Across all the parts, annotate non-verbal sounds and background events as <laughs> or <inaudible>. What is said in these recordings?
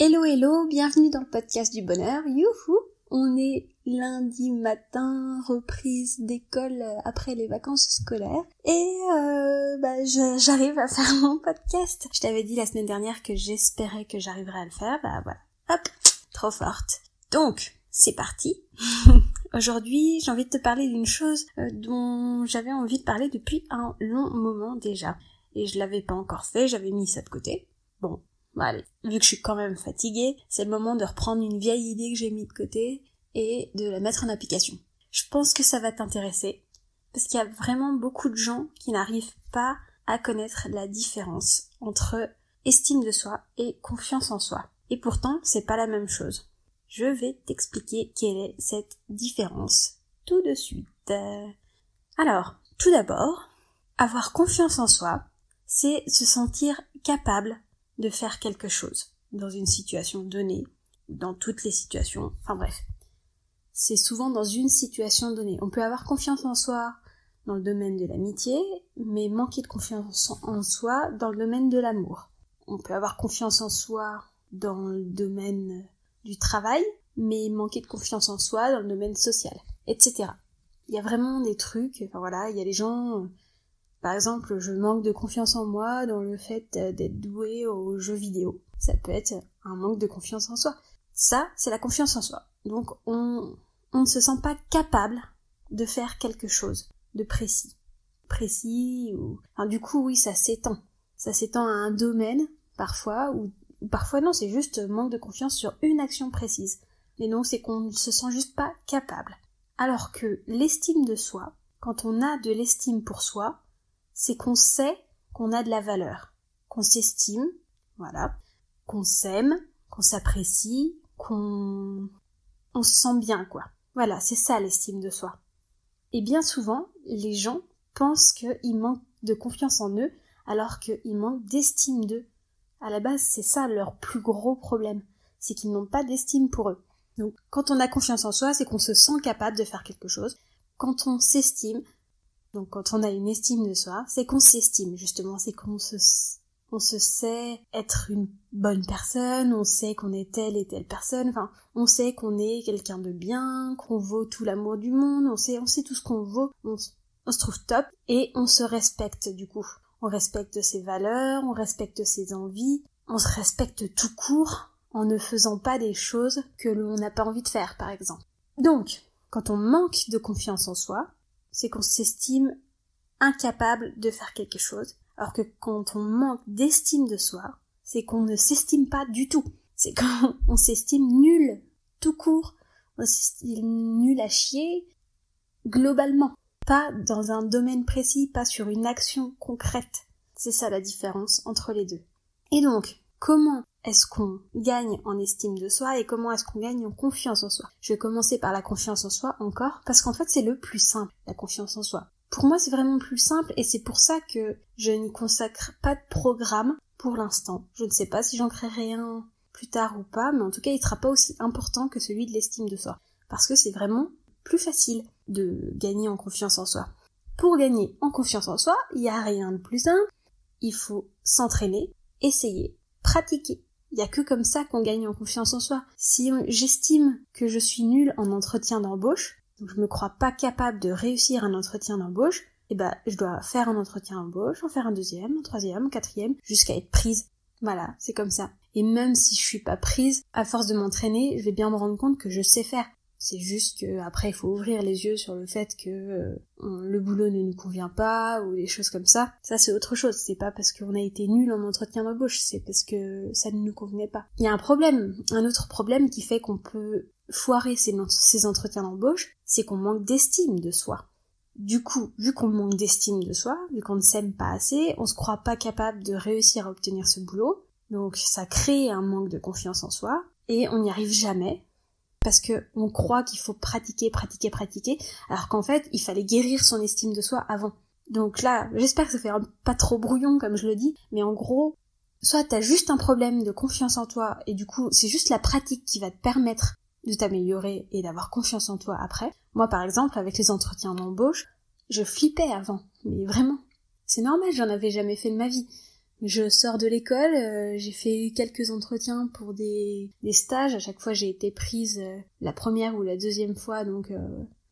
Hello hello, bienvenue dans le podcast du bonheur. Youhou On est lundi matin, reprise d'école après les vacances scolaires. Et euh, bah, j'arrive à faire mon podcast. Je t'avais dit la semaine dernière que j'espérais que j'arriverais à le faire. Bah voilà. Hop Trop forte. Donc, c'est parti. <laughs> Aujourd'hui, j'ai envie de te parler d'une chose euh, dont j'avais envie de parler depuis un long moment déjà. Et je l'avais pas encore fait, j'avais mis ça de côté. Bon, vu que je suis quand même fatiguée, c'est le moment de reprendre une vieille idée que j'ai mis de côté et de la mettre en application. Je pense que ça va t'intéresser, parce qu'il y a vraiment beaucoup de gens qui n'arrivent pas à connaître la différence entre estime de soi et confiance en soi. Et pourtant, c'est pas la même chose. Je vais t'expliquer quelle est cette différence tout de suite. Alors, tout d'abord, avoir confiance en soi, c'est se sentir capable de faire quelque chose dans une situation donnée, dans toutes les situations, enfin bref. C'est souvent dans une situation donnée. On peut avoir confiance en soi dans le domaine de l'amitié, mais manquer de confiance en soi dans le domaine de l'amour. On peut avoir confiance en soi dans le domaine du travail, mais manquer de confiance en soi dans le domaine social, etc. Il y a vraiment des trucs, enfin voilà, il y a des gens, par exemple, je manque de confiance en moi dans le fait d'être doué aux jeux vidéo. Ça peut être un manque de confiance en soi. Ça, c'est la confiance en soi. Donc, on, ne se sent pas capable de faire quelque chose de précis. Précis ou... Du coup, oui, ça s'étend. Ça s'étend à un domaine, parfois, ou, ou parfois non, c'est juste manque de confiance sur une action précise. Mais non, c'est qu'on ne se sent juste pas capable. Alors que l'estime de soi, quand on a de l'estime pour soi, c'est qu'on sait qu'on a de la valeur, qu'on s'estime, voilà, qu'on s'aime, qu'on s'apprécie, qu'on on se sent bien, quoi. Voilà, c'est ça l'estime de soi. Et bien souvent, les gens pensent qu'ils manquent de confiance en eux, alors qu'ils manquent d'estime d'eux. À la base, c'est ça leur plus gros problème, c'est qu'ils n'ont pas d'estime pour eux. Donc, quand on a confiance en soi, c'est qu'on se sent capable de faire quelque chose. Quand on s'estime, donc quand on a une estime de soi, c'est qu'on s'estime justement, c'est qu'on se on sait être une bonne personne, on sait qu'on est telle et telle personne, enfin, on sait qu'on est quelqu'un de bien, qu'on vaut tout l'amour du monde, on sait, on sait tout ce qu'on vaut, on, on, se trouve top et on se respecte du coup. On respecte ses valeurs, on respecte ses envies, on se respecte tout court en ne faisant pas des choses que l'on n'a pas envie de faire, par exemple. Donc, quand on manque de confiance en soi, c'est qu'on s'estime incapable de faire quelque chose, alors que quand on manque d'estime de soi, c'est qu'on ne s'estime pas du tout. C'est <laughs> quand on s'estime nul, tout court, on s'estime nul à chier, globalement. Pas dans un domaine précis, pas sur une action concrète. C'est ça la différence entre les deux. Et donc, comment est-ce qu'on gagne en estime de soi et comment est-ce qu'on gagne en confiance en soi? Je vais commencer par la confiance en soi encore, parce qu'en fait c'est le plus simple, la confiance en soi. Pour moi c'est vraiment plus simple et c'est pour ça que je n'y consacre pas de programme pour l'instant. Je ne sais pas si j'en créerai un plus tard ou pas, mais en tout cas il sera pas aussi important que celui de l'estime de soi. Parce que c'est vraiment plus facile de gagner en confiance en soi. Pour gagner en confiance en soi, il n'y a rien de plus simple. Il faut s'entraîner, essayer, pratiquer. Il n'y a que comme ça qu'on gagne en confiance en soi. Si j'estime que je suis nulle en entretien d'embauche, donc je me crois pas capable de réussir un entretien d'embauche, eh ben, je dois faire un entretien d'embauche, en faire un deuxième, un troisième, un quatrième, jusqu'à être prise. Voilà, c'est comme ça. Et même si je suis pas prise, à force de m'entraîner, je vais bien me rendre compte que je sais faire. C'est juste que après il faut ouvrir les yeux sur le fait que euh, le boulot ne nous convient pas ou des choses comme ça. Ça c'est autre chose. C'est pas parce qu'on a été nul en entretien d'embauche, c'est parce que ça ne nous convenait pas. Il y a un problème, un autre problème qui fait qu'on peut foirer ces, ces entretiens d'embauche, c'est qu'on manque d'estime de soi. Du coup, vu qu'on manque d'estime de soi, vu qu'on ne s'aime pas assez, on se croit pas capable de réussir à obtenir ce boulot. Donc ça crée un manque de confiance en soi et on n'y arrive jamais parce que on croit qu'il faut pratiquer, pratiquer, pratiquer, alors qu'en fait, il fallait guérir son estime de soi avant. Donc là, j'espère que ça fait pas trop brouillon comme je le dis, mais en gros, soit t'as juste un problème de confiance en toi, et du coup, c'est juste la pratique qui va te permettre de t'améliorer et d'avoir confiance en toi après. Moi, par exemple, avec les entretiens d'embauche, je flippais avant, mais vraiment. C'est normal, j'en avais jamais fait de ma vie. Je sors de l'école, euh, j'ai fait quelques entretiens pour des, des stages. À chaque fois, j'ai été prise euh, la première ou la deuxième fois, donc euh,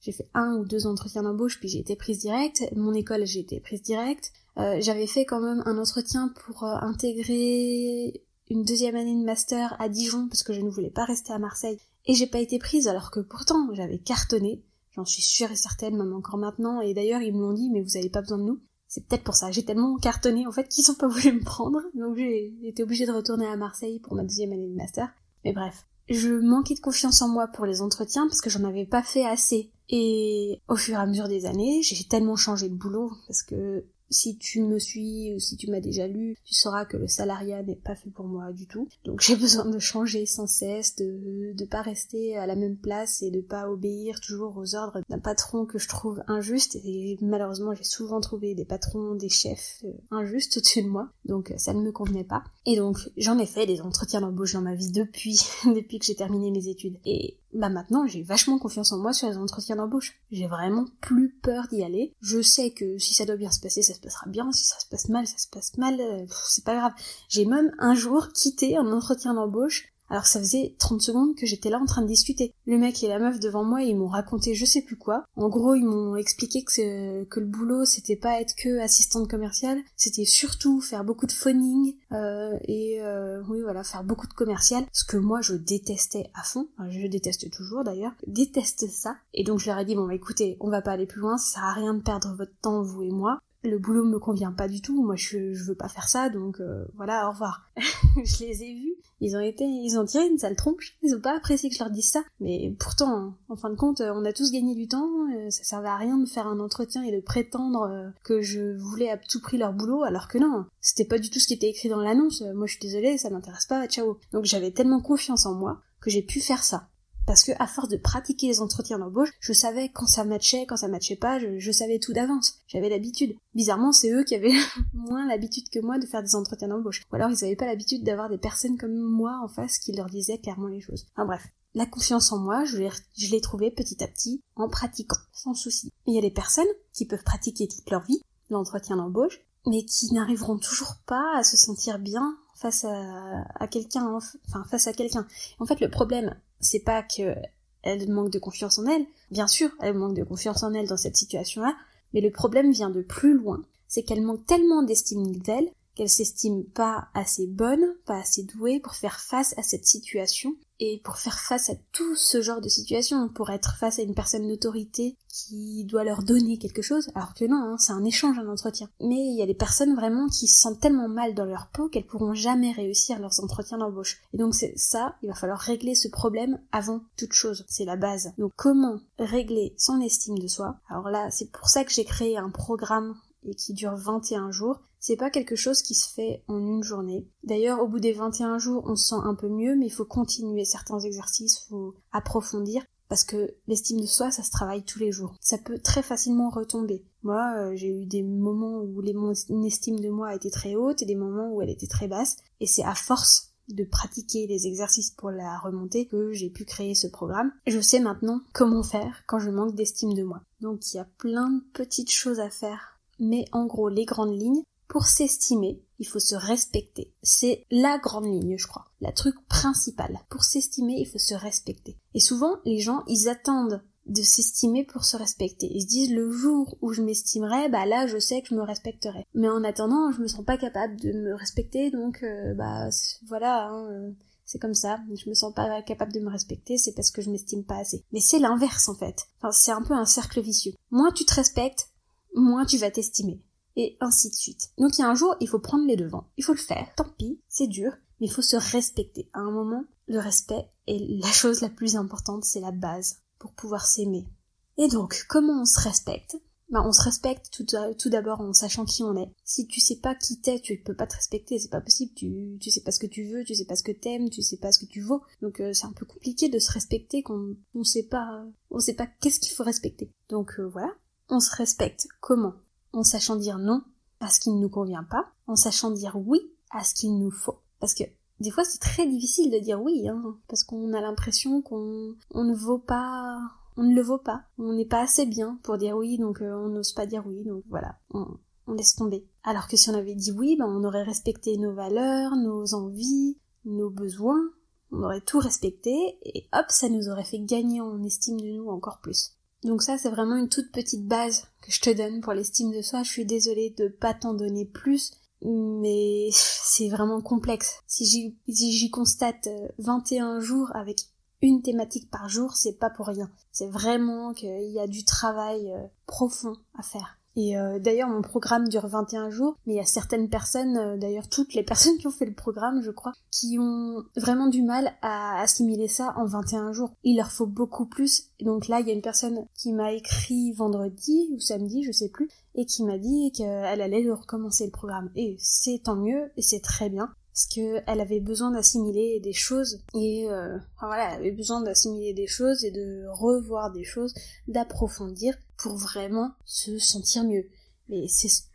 j'ai fait un ou deux entretiens d'embauche, puis j'ai été prise directe. Mon école, j'ai été prise directe. J'avais fait quand même un entretien pour intégrer une deuxième année de master à Dijon, parce que je ne voulais pas rester à Marseille. Et j'ai pas été prise, alors que pourtant, j'avais cartonné. J'en suis sûre et certaine, même encore maintenant. Et d'ailleurs, ils me l'ont dit, mais vous avez pas besoin de nous. C'est peut-être pour ça. J'ai tellement cartonné, en fait, qu'ils ont pas voulu me prendre. Donc j'ai été obligée de retourner à Marseille pour ma deuxième année de master. Mais bref. Je manquais de confiance en moi pour les entretiens parce que j'en avais pas fait assez. Et au fur et à mesure des années, j'ai tellement changé de boulot parce que si tu me suis ou si tu m'as déjà lu, tu sauras que le salariat n'est pas fait pour moi du tout. Donc <laughs> j'ai besoin de changer sans cesse, de ne pas rester à la même place et de pas obéir toujours aux ordres d'un patron que je trouve injuste. Et malheureusement, j'ai souvent trouvé des patrons, des chefs euh, injustes au-dessus de moi. Donc ça ne me convenait pas. Et donc j'en ai fait des entretiens d'embauche dans ma vie depuis, <laughs> depuis que j'ai terminé mes études. Et bah maintenant j'ai vachement confiance en moi sur les entretiens d'embauche. J'ai vraiment plus peur d'y aller. Je sais que si ça doit bien se passer, ça se passera bien. Si ça se passe mal, ça se passe mal. Euh, c'est pas grave. J'ai même un jour quitté un entretien d'embauche alors ça faisait 30 secondes que j'étais là en train de discuter. Le mec et la meuf devant moi, ils m'ont raconté je sais plus quoi. En gros, ils m'ont expliqué que, que le boulot, c'était pas être que assistante commerciale, c'était surtout faire beaucoup de phoning euh, et euh, oui voilà, faire beaucoup de commercial, ce que moi je détestais à fond. je déteste toujours d'ailleurs, déteste ça. Et donc je leur ai dit bon bah écoutez, on va pas aller plus loin, ça sert à rien de perdre votre temps vous et moi le boulot me convient pas du tout, moi je, je veux pas faire ça, donc euh, voilà, au revoir. <laughs> je les ai vus, ils ont été, ils ont tiré une sale tronche, ils ont pas apprécié que je leur dise ça, mais pourtant, en fin de compte, on a tous gagné du temps, euh, ça servait à rien de faire un entretien et de prétendre euh, que je voulais à tout prix leur boulot, alors que non, c'était pas du tout ce qui était écrit dans l'annonce, moi je suis désolée, ça m'intéresse pas, ciao. Donc j'avais tellement confiance en moi que j'ai pu faire ça parce que à force de pratiquer les entretiens d'embauche, je savais quand ça matchait, quand ça matchait pas, je, savais tout d'avance. J'avais l'habitude. Bizarrement, c'est eux qui avaient <laughs> moins l'habitude que moi de faire des entretiens d'embauche. Ou alors ils avaient pas l'habitude d'avoir des personnes comme moi en face qui leur disaient clairement les choses. Enfin bref. La confiance en moi, je l'ai, trouvée petit à petit en pratiquant, sans souci. Il y a des personnes qui peuvent pratiquer toute leur vie l'entretien d'embauche, mais qui n'arriveront toujours pas à se sentir bien face à quelqu'un, enfin face à quelqu'un. En fait, le problème, c'est pas que elle manque de confiance en elle. Bien sûr, elle manque de confiance en elle dans cette situation-là, mais le problème vient de plus loin. C'est qu'elle manque tellement d'estime d'elle qu'elle s'estime pas assez bonne, pas assez douée pour faire face à cette situation et pour faire face à tout ce genre de situation, pour être face à une personne d'autorité qui doit leur donner quelque chose, alors que non, hein, c'est un échange, un entretien. Mais il y a des personnes vraiment qui se sentent tellement mal dans leur peau qu'elles pourront jamais réussir leurs entretiens d'embauche. Et donc c'est ça, il va falloir régler ce problème avant toute chose, c'est la base. Donc comment régler son estime de soi? Alors là, c'est pour ça que j'ai créé un programme et qui dure 21 jours, c'est pas quelque chose qui se fait en une journée. D'ailleurs, au bout des 21 jours, on se sent un peu mieux, mais il faut continuer certains exercices, faut approfondir, parce que l'estime de soi, ça se travaille tous les jours. Ça peut très facilement retomber. Moi, euh, j'ai eu des moments où les, mon estime de moi été très haute et des moments où elle était très basse, et c'est à force de pratiquer les exercices pour la remonter que j'ai pu créer ce programme. Je sais maintenant comment faire quand je manque d'estime de moi. Donc il y a plein de petites choses à faire mais en gros les grandes lignes, pour s'estimer, il faut se respecter. C'est la grande ligne, je crois. La truc principale. Pour s'estimer, il faut se respecter. Et souvent, les gens, ils attendent de s'estimer pour se respecter. Ils se disent le jour où je m'estimerai, bah là je sais que je me respecterai. Mais en attendant, je me sens pas capable de me respecter, donc euh, bah voilà, hein, euh, c'est comme ça. Je me sens pas capable de me respecter, c'est parce que je m'estime pas assez. Mais c'est l'inverse en fait. Enfin, c'est un peu un cercle vicieux. Moins tu te respectes, moins tu vas t'estimer. Et ainsi de suite. Donc il y a un jour, il faut prendre les devants. Il faut le faire. Tant pis, c'est dur, mais il faut se respecter. À un moment, le respect est la chose la plus importante, c'est la base pour pouvoir s'aimer. Et donc, comment on se respecte? Bah, on se respecte tout, d'abord en sachant qui on est. Si tu sais pas qui t'es, tu peux pas te respecter, c'est pas possible. Tu, tu sais pas ce que tu veux, tu sais pas ce que t'aimes, tu sais pas ce que tu vaux. Donc euh, c'est un peu compliqué de se respecter quand on sait pas, on sait pas qu'est-ce qu'il faut respecter. Donc euh, voilà on se respecte comment? En sachant dire non à ce qui ne nous convient pas, en sachant dire oui à ce qu'il nous faut. Parce que des fois c'est très difficile de dire oui, hein, parce qu'on a l'impression qu'on on ne vaut pas, on ne le vaut pas, on n'est pas assez bien pour dire oui, donc euh, on n'ose pas dire oui, donc voilà, on, laisse tomber. Alors que si on avait dit oui, ben on aurait respecté nos valeurs, nos envies, nos besoins, on aurait tout respecté, et hop, ça nous aurait fait gagner en estime de nous encore plus. Donc ça, c'est vraiment une toute petite base que je te donne pour l'estime de soi. Je suis désolée de pas t'en donner plus, mais <laughs> c'est vraiment complexe. Si j'y constate 21 euh, jours avec une thématique par jour, c'est pas pour rien. C'est vraiment qu'il y a du travail euh, profond à faire. Et euh, d'ailleurs, mon programme dure 21 jours, mais il y a certaines personnes, euh, d'ailleurs toutes les <laughs> personnes qui ont fait le programme, je crois, qui ont vraiment du mal à assimiler ça en 21 jours. Il leur faut beaucoup plus. donc là, il y a une personne qui m'a écrit vendredi ou samedi, je sais plus, et qui m'a dit qu'elle allait recommencer le programme. Et c'est tant mieux, et c'est très bien parce qu'elle avait besoin d'assimiler des choses et euh, voilà, elle avait besoin d'assimiler des choses et de revoir des choses, d'approfondir pour vraiment se sentir mieux. Mais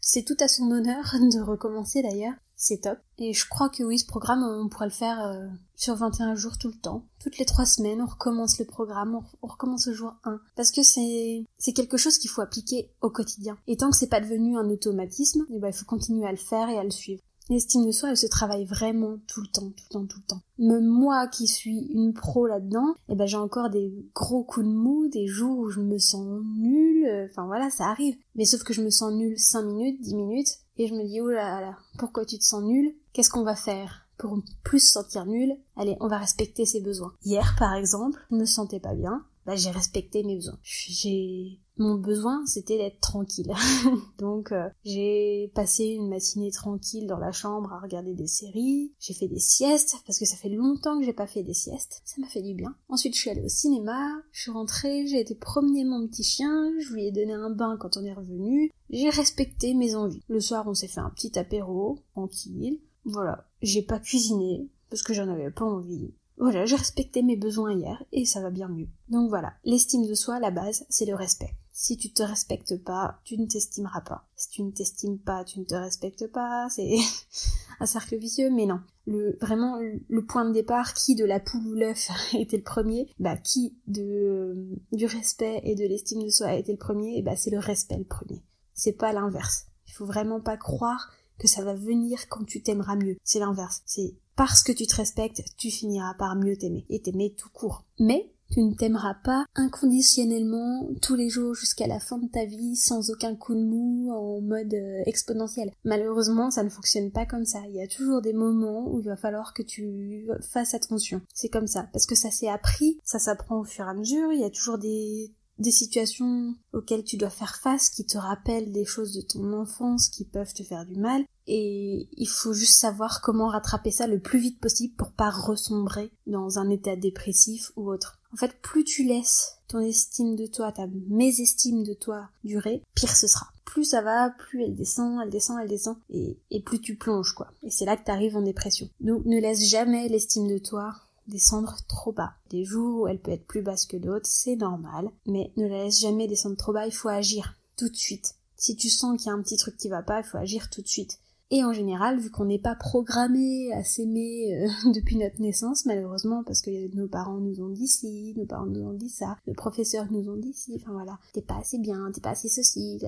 c'est tout à son honneur <laughs> de recommencer d'ailleurs, c'est top. Et je crois que oui, ce programme, on pourrait le faire euh, sur 21 jours tout le temps. Toutes les trois semaines, on recommence le programme, on, recommence au jour 1. Parce que c'est c'est quelque chose qu'il faut appliquer au quotidien. Et tant que c'est pas devenu un automatisme, eh ben, il faut continuer à le faire et à le suivre. L'estime de soi, elle se travaille vraiment tout le temps, tout le temps, tout le temps. Même moi qui suis une pro là-dedans, eh ben j'ai encore des gros coups de mou, des jours où je me sens nulle, euh, enfin voilà, ça arrive. Mais sauf que je me sens nulle 5 minutes, 10 minutes, et je me dis, oh là là, pourquoi tu te sens nulle? Qu'est-ce qu'on va faire? Pour plus se sentir nulle Allez, on va respecter ses besoins. Hier, par exemple, je me sentais pas bien, j'ai respecté mes besoins. J'ai mon besoin c'était d'être tranquille. <laughs> Donc euh, j'ai passé une matinée tranquille dans la chambre à regarder des séries, j'ai fait des siestes parce que ça fait longtemps que j'ai pas fait des siestes, ça m'a fait du bien. Ensuite je suis allée au cinéma, je suis rentrée, j'ai été promener mon petit chien, je lui ai donné un bain quand on est revenu, j'ai respecté mes envies. Le soir on s'est fait un petit apéro, tranquille. Voilà, j'ai pas cuisiné parce que j'en avais pas envie. Voilà, j'ai respecté mes besoins hier et ça va bien mieux. Donc voilà, l'estime de soi, la base, c'est le respect. Si tu te respectes pas, tu ne t'estimeras pas. Si tu ne t'estimes pas, tu ne te respectes pas. C'est <laughs> un cercle vicieux, mais non. Le, vraiment, le point de départ, qui de la poule ou l'œuf <laughs> était le premier, bah, qui de, du respect et de l'estime de soi a été le premier, bah, c'est le respect le premier. C'est pas l'inverse. Il faut vraiment pas croire que ça va venir quand tu t'aimeras mieux. C'est l'inverse. C'est parce que tu te respectes, tu finiras par mieux t'aimer et t'aimer tout court. Mais tu ne t'aimeras pas inconditionnellement tous les jours jusqu'à la fin de ta vie sans aucun coup de mou en mode euh, exponentiel. Malheureusement, ça ne fonctionne pas comme ça. Il y a toujours des moments où il va falloir que tu fasses attention. C'est comme ça. Parce que ça s'est appris, ça s'apprend au fur et à mesure. Il y a toujours des des situations auxquelles tu dois faire face qui te rappellent des choses de ton enfance qui peuvent te faire du mal et il faut juste savoir comment rattraper ça le plus vite possible pour pas ressombrer dans un état dépressif ou autre. En fait, plus tu laisses ton estime de toi, ta mésestime de toi durer, pire ce sera. Plus ça va, plus elle descend, elle descend, elle descend, et, plus tu plonges, quoi. Et c'est là que t'arrives en dépression. Donc ne laisse jamais l'estime de toi descendre trop bas. Des jours où elle peut être plus basse que d'autres, c'est normal, mais ne la laisse jamais descendre trop bas, il faut agir tout de suite. Si tu sens qu'il y a un petit truc qui va pas, il faut agir tout de suite. Et en général, vu qu'on n'est pas programmé à s'aimer euh, <laughs> depuis notre naissance, malheureusement, parce que nos parents nous ont dit ci, nos parents nous ont dit ça, les professeurs nous ont dit ci, enfin voilà, t'es pas assez bien, t'es pas assez ceci,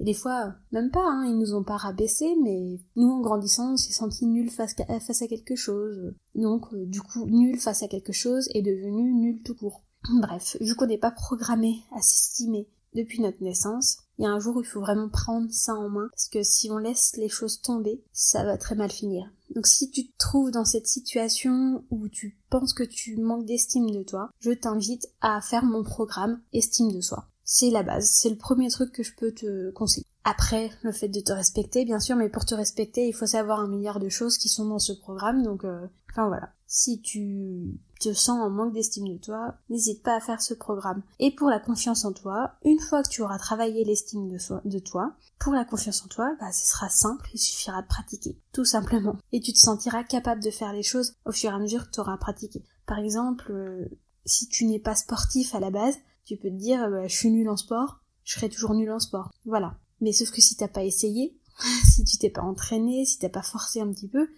et des fois, même pas, hein, ils nous ont pas rabaissé, mais nous, en grandissant, on s'est senti nul face, à quelque chose. Donc, euh, du coup, nul face à quelque chose est devenu nul tout court. Bref, vu qu'on n'est pas programmé à s'estimer depuis notre naissance, il y a un jour où il faut vraiment prendre ça en main, parce que si on laisse les choses tomber, ça va très mal finir. Donc si tu te trouves dans cette situation où tu penses que tu manques d'estime de toi, je t'invite à faire mon programme Estime de soi. C'est la base, c'est le premier truc que je peux te conseiller. Après, le fait de te respecter, bien sûr, mais pour te respecter, il faut savoir un milliard de choses qui sont dans ce programme, donc, euh, enfin voilà. Si tu te sens en manque d'estime de toi, n'hésite pas à faire ce programme. Et pour la confiance en toi, une fois que tu auras travaillé l'estime de, toi, pour la confiance en toi, bah, ce sera simple, il suffira de pratiquer, tout simplement. Et tu te sentiras capable de faire les choses au fur et à mesure que tu auras pratiqué. Par exemple, euh, si tu n'es pas sportif à la base, tu peux te dire, bah, je suis nul en sport, je serai toujours nul en sport. Voilà. Mais sauf que si t'as pas essayé, <laughs> si tu t'es pas entraîné, si t'as pas forcé un petit peu,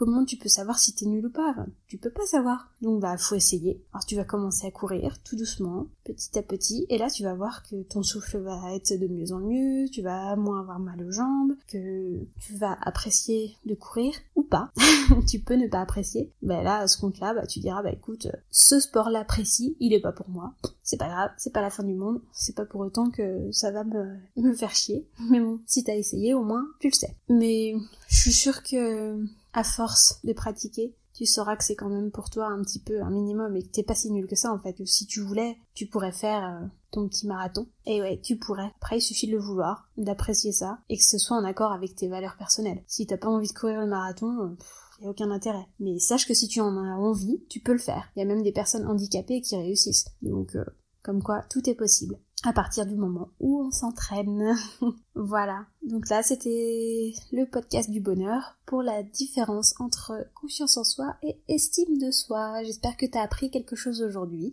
comment tu peux savoir si t'es nul ou pas? Tu peux pas savoir. Donc bah faut essayer. Alors tu vas commencer à courir tout doucement, petit à petit, et là tu vas voir que ton souffle va être de mieux en mieux, tu vas moins avoir mal aux jambes, que tu vas apprécier de courir ou pas. <laughs> tu peux ne pas apprécier. Bah là à ce compte-là, bah tu diras bah écoute, ce sport-là précis, il est pas pour moi. C'est pas grave, c'est pas la fin du monde, c'est pas pour autant que ça va me, me faire chier. Mais bon, si t'as essayé, au moins tu le sais. Mais je suis sûre que à force de pratiquer, tu sauras que c'est quand même pour toi un petit peu un minimum et que t'es pas si nul que ça en fait. si tu voulais, tu pourrais faire euh, ton petit marathon. Et ouais, tu pourrais. Après, il suffit de le vouloir, d'apprécier ça et que ce soit en accord avec tes valeurs personnelles. Si t'as pas envie de courir le marathon, il y a aucun intérêt. Mais sache que si tu en as envie, tu peux le faire. Il y a même des personnes handicapées qui réussissent. Donc, euh, comme quoi, tout est possible à partir du moment où on s'entraîne. <laughs> voilà. Donc là, c'était le podcast du bonheur pour la différence entre confiance en soi et estime de soi. J'espère que t'as appris quelque chose aujourd'hui.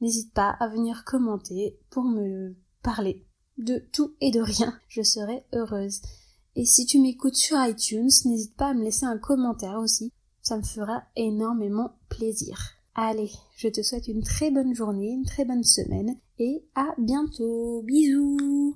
N'hésite pas à venir commenter pour me parler de tout et de rien. Je serai heureuse. Et si tu m'écoutes sur iTunes, n'hésite pas à me laisser un commentaire aussi. Ça me fera énormément plaisir. Allez, je te souhaite une très bonne journée, une très bonne semaine et à bientôt. Bisous